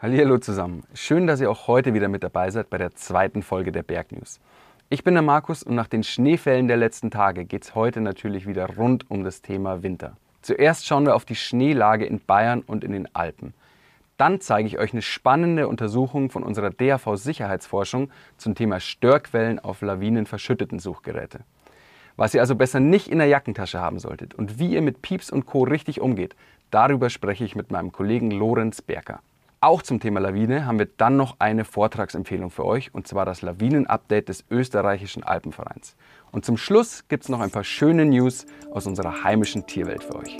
Hallo zusammen. Schön, dass ihr auch heute wieder mit dabei seid bei der zweiten Folge der Bergnews. Ich bin der Markus und nach den Schneefällen der letzten Tage geht es heute natürlich wieder rund um das Thema Winter. Zuerst schauen wir auf die Schneelage in Bayern und in den Alpen. Dann zeige ich euch eine spannende Untersuchung von unserer DAV Sicherheitsforschung zum Thema Störquellen auf lawinenverschütteten Suchgeräte. Was ihr also besser nicht in der Jackentasche haben solltet und wie ihr mit Pieps und Co. richtig umgeht, darüber spreche ich mit meinem Kollegen Lorenz Berker. Auch zum Thema Lawine haben wir dann noch eine Vortragsempfehlung für euch, und zwar das Lawinen-Update des österreichischen Alpenvereins. Und zum Schluss gibt es noch ein paar schöne News aus unserer heimischen Tierwelt für euch.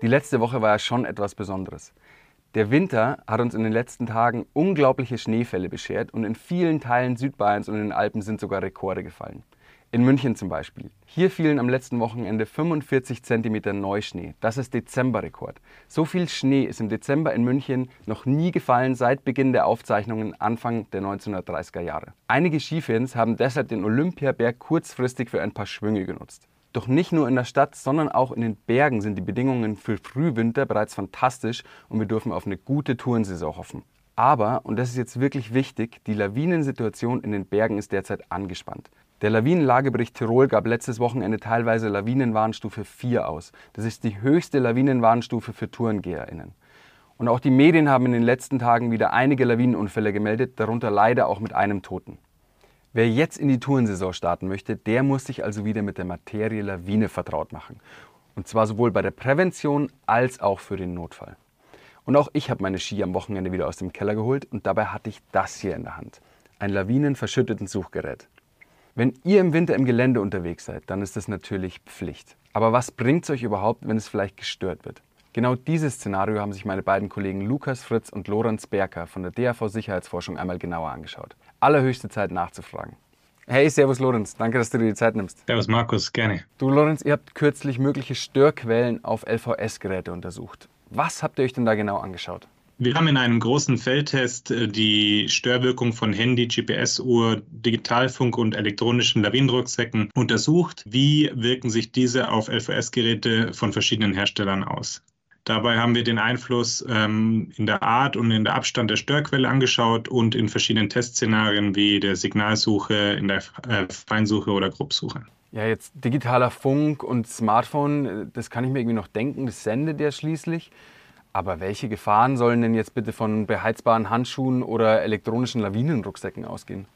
Die letzte Woche war ja schon etwas Besonderes. Der Winter hat uns in den letzten Tagen unglaubliche Schneefälle beschert und in vielen Teilen Südbayerns und in den Alpen sind sogar Rekorde gefallen. In München zum Beispiel. Hier fielen am letzten Wochenende 45 cm Neuschnee. Das ist Dezemberrekord. So viel Schnee ist im Dezember in München noch nie gefallen seit Beginn der Aufzeichnungen Anfang der 1930er Jahre. Einige Skifans haben deshalb den Olympiaberg kurzfristig für ein paar Schwünge genutzt. Doch nicht nur in der Stadt, sondern auch in den Bergen sind die Bedingungen für Frühwinter bereits fantastisch und wir dürfen auf eine gute Tourensaison hoffen. Aber, und das ist jetzt wirklich wichtig, die Lawinensituation in den Bergen ist derzeit angespannt. Der Lawinenlagebericht Tirol gab letztes Wochenende teilweise Lawinenwarnstufe 4 aus. Das ist die höchste Lawinenwarnstufe für TourengeherInnen. Und auch die Medien haben in den letzten Tagen wieder einige Lawinenunfälle gemeldet, darunter leider auch mit einem Toten. Wer jetzt in die Tourensaison starten möchte, der muss sich also wieder mit der Materie Lawine vertraut machen. Und zwar sowohl bei der Prävention als auch für den Notfall. Und auch ich habe meine Ski am Wochenende wieder aus dem Keller geholt und dabei hatte ich das hier in der Hand. Ein lawinenverschütteten Suchgerät. Wenn ihr im Winter im Gelände unterwegs seid, dann ist das natürlich Pflicht. Aber was bringt es euch überhaupt, wenn es vielleicht gestört wird? Genau dieses Szenario haben sich meine beiden Kollegen Lukas Fritz und Lorenz Berker von der DAV Sicherheitsforschung einmal genauer angeschaut. Allerhöchste Zeit nachzufragen. Hey, Servus Lorenz, danke, dass du dir die Zeit nimmst. Servus Markus, gerne. Du Lorenz, ihr habt kürzlich mögliche Störquellen auf LVS-Geräte untersucht. Was habt ihr euch denn da genau angeschaut? Wir haben in einem großen Feldtest äh, die Störwirkung von Handy, GPS-Uhr, Digitalfunk und elektronischen Lawinenrucksäcken untersucht. Wie wirken sich diese auf LVS-Geräte von verschiedenen Herstellern aus? Dabei haben wir den Einfluss ähm, in der Art und in der Abstand der Störquelle angeschaut und in verschiedenen Testszenarien wie der Signalsuche, in der äh, Feinsuche oder Gruppsuche. Ja, jetzt digitaler Funk und Smartphone, äh, das kann ich mir irgendwie noch denken, das sendet ja schließlich. Aber welche Gefahren sollen denn jetzt bitte von beheizbaren Handschuhen oder elektronischen Lawinenrucksäcken ausgehen?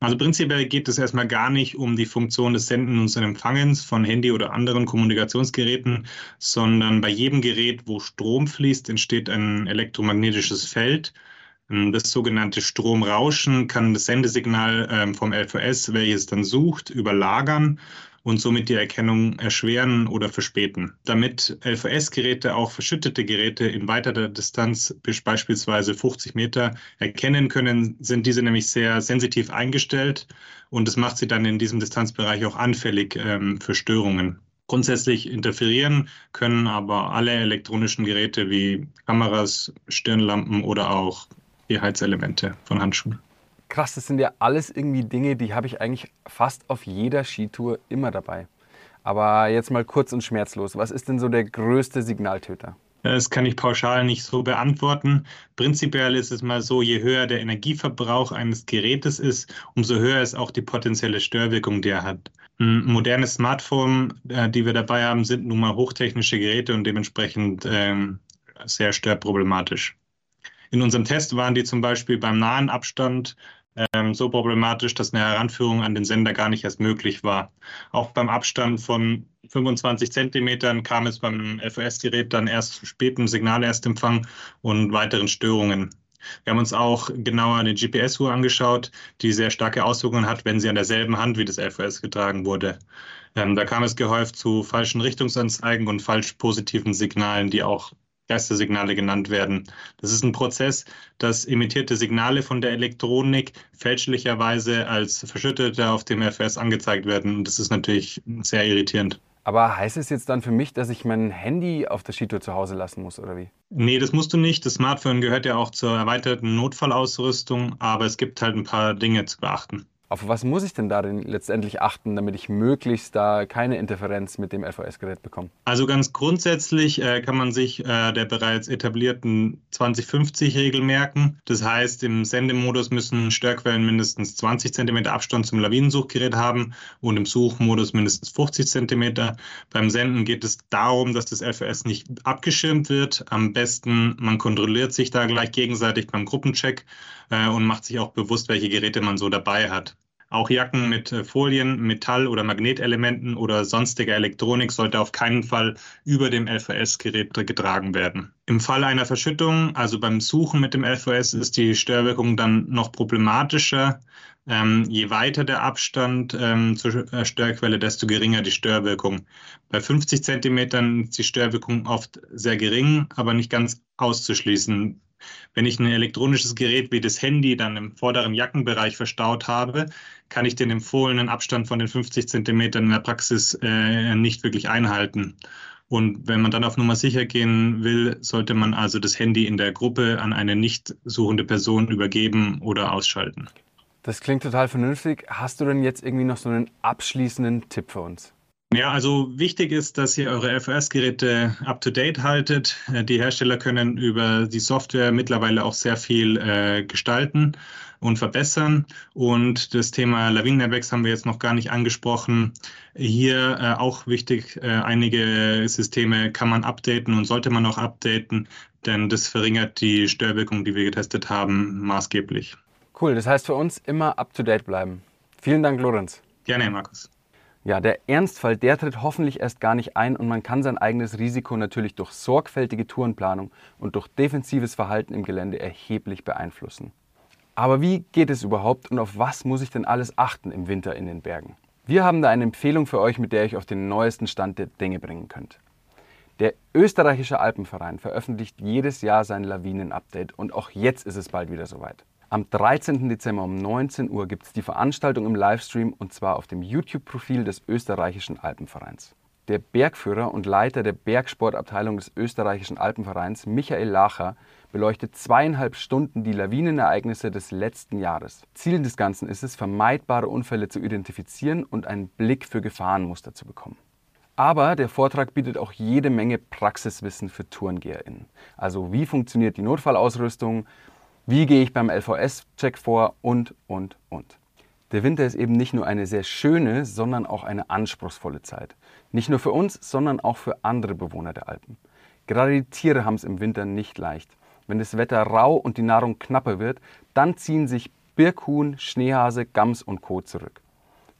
Also prinzipiell geht es erstmal gar nicht um die Funktion des Sendens und Empfangens von Handy oder anderen Kommunikationsgeräten, sondern bei jedem Gerät, wo Strom fließt, entsteht ein elektromagnetisches Feld. Das sogenannte Stromrauschen kann das Sendesignal ähm, vom LVS, welches dann sucht, überlagern und somit die Erkennung erschweren oder verspäten. Damit LVS-Geräte auch verschüttete Geräte in weiterer Distanz beispielsweise 50 Meter erkennen können, sind diese nämlich sehr sensitiv eingestellt und das macht sie dann in diesem Distanzbereich auch anfällig ähm, für Störungen. Grundsätzlich interferieren können aber alle elektronischen Geräte wie Kameras, Stirnlampen oder auch die Heizelemente von Handschuhen krass, das sind ja alles irgendwie Dinge, die habe ich eigentlich fast auf jeder Skitour immer dabei. Aber jetzt mal kurz und schmerzlos. Was ist denn so der größte Signaltöter? Das kann ich pauschal nicht so beantworten. Prinzipiell ist es mal so, je höher der Energieverbrauch eines Gerätes ist, umso höher ist auch die potenzielle Störwirkung, die er hat. Ein modernes Smartphone, äh, die wir dabei haben, sind nun mal hochtechnische Geräte und dementsprechend ähm, sehr störproblematisch. In unserem Test waren die zum Beispiel beim nahen Abstand ähm, so problematisch, dass eine Heranführung an den Sender gar nicht erst möglich war. Auch beim Abstand von 25 Zentimetern kam es beim FOS-Gerät dann erst zu spätem Signalerstempfang und weiteren Störungen. Wir haben uns auch genauer eine GPS-Uhr angeschaut, die sehr starke Auswirkungen hat, wenn sie an derselben Hand wie das FOS getragen wurde. Ähm, da kam es gehäuft zu falschen Richtungsanzeigen und falsch positiven Signalen, die auch Geistersignale genannt werden. Das ist ein Prozess, das emittierte Signale von der Elektronik fälschlicherweise als verschüttete auf dem FS angezeigt werden. Und das ist natürlich sehr irritierend. Aber heißt es jetzt dann für mich, dass ich mein Handy auf der Skitour zu Hause lassen muss, oder wie? Nee, das musst du nicht. Das Smartphone gehört ja auch zur erweiterten Notfallausrüstung, aber es gibt halt ein paar Dinge zu beachten. Auf was muss ich denn darin letztendlich achten, damit ich möglichst da keine Interferenz mit dem LVS-Gerät bekomme? Also ganz grundsätzlich äh, kann man sich äh, der bereits etablierten 2050-Regel merken. Das heißt, im Sendemodus müssen Störquellen mindestens 20 cm Abstand zum Lawinensuchgerät haben und im Suchmodus mindestens 50 cm. Beim Senden geht es darum, dass das LVS nicht abgeschirmt wird. Am besten, man kontrolliert sich da gleich gegenseitig beim Gruppencheck äh, und macht sich auch bewusst, welche Geräte man so dabei hat. Auch Jacken mit äh, Folien, Metall- oder Magnetelementen oder sonstiger Elektronik sollte auf keinen Fall über dem LVS-Gerät getragen werden. Im Fall einer Verschüttung, also beim Suchen mit dem LVS, ist die Störwirkung dann noch problematischer. Ähm, je weiter der Abstand ähm, zur äh, Störquelle, desto geringer die Störwirkung. Bei 50 Zentimetern ist die Störwirkung oft sehr gering, aber nicht ganz auszuschließen. Wenn ich ein elektronisches Gerät wie das Handy dann im vorderen Jackenbereich verstaut habe, kann ich den empfohlenen Abstand von den 50 Zentimetern in der Praxis äh, nicht wirklich einhalten. Und wenn man dann auf Nummer sicher gehen will, sollte man also das Handy in der Gruppe an eine nicht suchende Person übergeben oder ausschalten. Das klingt total vernünftig. Hast du denn jetzt irgendwie noch so einen abschließenden Tipp für uns? Ja, also wichtig ist, dass ihr eure FOS-Geräte up-to-date haltet. Äh, die Hersteller können über die Software mittlerweile auch sehr viel äh, gestalten und verbessern. Und das Thema Lawinen-Airbags haben wir jetzt noch gar nicht angesprochen. Hier äh, auch wichtig, äh, einige Systeme kann man updaten und sollte man auch updaten, denn das verringert die Störwirkung, die wir getestet haben, maßgeblich. Cool, das heißt für uns immer up-to-date bleiben. Vielen Dank, Lorenz. Gerne, Markus. Ja, der Ernstfall, der tritt hoffentlich erst gar nicht ein und man kann sein eigenes Risiko natürlich durch sorgfältige Tourenplanung und durch defensives Verhalten im Gelände erheblich beeinflussen. Aber wie geht es überhaupt und auf was muss ich denn alles achten im Winter in den Bergen? Wir haben da eine Empfehlung für euch, mit der ihr euch auf den neuesten Stand der Dinge bringen könnt. Der österreichische Alpenverein veröffentlicht jedes Jahr sein Lawinen-Update und auch jetzt ist es bald wieder soweit. Am 13. Dezember um 19 Uhr gibt es die Veranstaltung im Livestream und zwar auf dem YouTube-Profil des österreichischen Alpenvereins. Der Bergführer und Leiter der Bergsportabteilung des österreichischen Alpenvereins, Michael Lacher, beleuchtet zweieinhalb Stunden die Lawinenereignisse des letzten Jahres. Ziel des Ganzen ist es, vermeidbare Unfälle zu identifizieren und einen Blick für Gefahrenmuster zu bekommen. Aber der Vortrag bietet auch jede Menge Praxiswissen für TourengeherInnen. Also wie funktioniert die Notfallausrüstung, wie gehe ich beim LVS-Check vor und, und, und. Der Winter ist eben nicht nur eine sehr schöne, sondern auch eine anspruchsvolle Zeit. Nicht nur für uns, sondern auch für andere Bewohner der Alpen. Gerade die Tiere haben es im Winter nicht leicht. Wenn das Wetter rau und die Nahrung knapper wird, dann ziehen sich Birkhuhn, Schneehase, Gams und Co. zurück.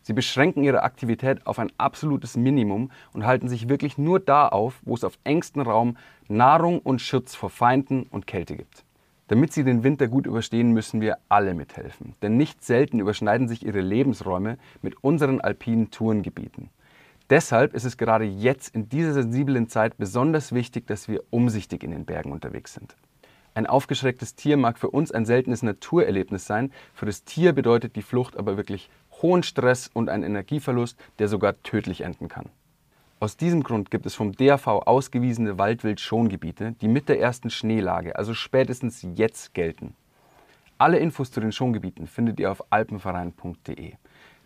Sie beschränken ihre Aktivität auf ein absolutes Minimum und halten sich wirklich nur da auf, wo es auf engstem Raum Nahrung und Schutz vor Feinden und Kälte gibt. Damit sie den Winter gut überstehen, müssen wir alle mithelfen. Denn nicht selten überschneiden sich ihre Lebensräume mit unseren alpinen Tourengebieten. Deshalb ist es gerade jetzt in dieser sensiblen Zeit besonders wichtig, dass wir umsichtig in den Bergen unterwegs sind. Ein aufgeschrecktes Tier mag für uns ein seltenes Naturerlebnis sein, für das Tier bedeutet die Flucht aber wirklich hohen Stress und einen Energieverlust, der sogar tödlich enden kann. Aus diesem Grund gibt es vom DAV ausgewiesene Waldwild-Schongebiete, die mit der ersten Schneelage, also spätestens jetzt, gelten. Alle Infos zu den Schongebieten findet ihr auf alpenverein.de.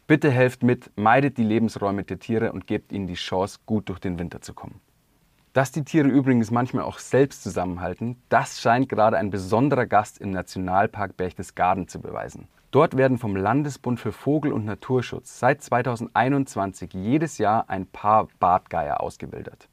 Bitte helft mit, meidet die Lebensräume der Tiere und gebt ihnen die Chance, gut durch den Winter zu kommen. Dass die Tiere übrigens manchmal auch selbst zusammenhalten, das scheint gerade ein besonderer Gast im Nationalpark Berchtesgaden zu beweisen. Dort werden vom Landesbund für Vogel- und Naturschutz seit 2021 jedes Jahr ein Paar Bartgeier ausgebildet.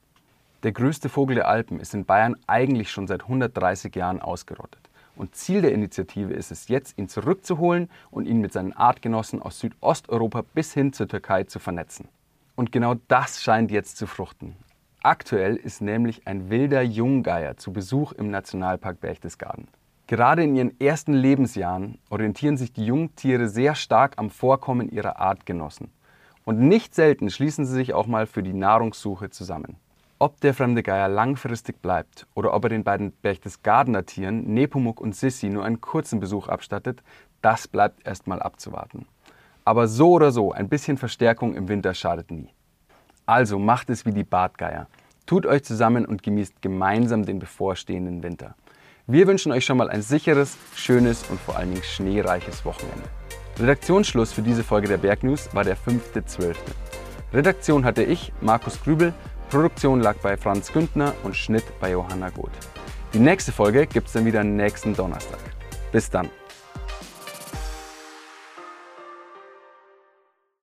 Der größte Vogel der Alpen ist in Bayern eigentlich schon seit 130 Jahren ausgerottet. Und Ziel der Initiative ist es jetzt, ihn zurückzuholen und ihn mit seinen Artgenossen aus Südosteuropa bis hin zur Türkei zu vernetzen. Und genau das scheint jetzt zu fruchten. Aktuell ist nämlich ein wilder Junggeier zu Besuch im Nationalpark Berchtesgaden. Gerade in ihren ersten Lebensjahren orientieren sich die Jungtiere sehr stark am Vorkommen ihrer Artgenossen. Und nicht selten schließen sie sich auch mal für die Nahrungssuche zusammen. Ob der fremde Geier langfristig bleibt oder ob er den beiden Berchtesgadener Tieren, Nepomuk und Sissi, nur einen kurzen Besuch abstattet, das bleibt erstmal abzuwarten. Aber so oder so, ein bisschen Verstärkung im Winter schadet nie. Also macht es wie die Bartgeier. Tut euch zusammen und genießt gemeinsam den bevorstehenden Winter. Wir wünschen euch schon mal ein sicheres, schönes und vor allen Dingen schneereiches Wochenende. Redaktionsschluss für diese Folge der Bergnews war der 5.12. Redaktion hatte ich, Markus Grübel, Produktion lag bei Franz Güntner und Schnitt bei Johanna Goth. Die nächste Folge gibt es dann wieder nächsten Donnerstag. Bis dann.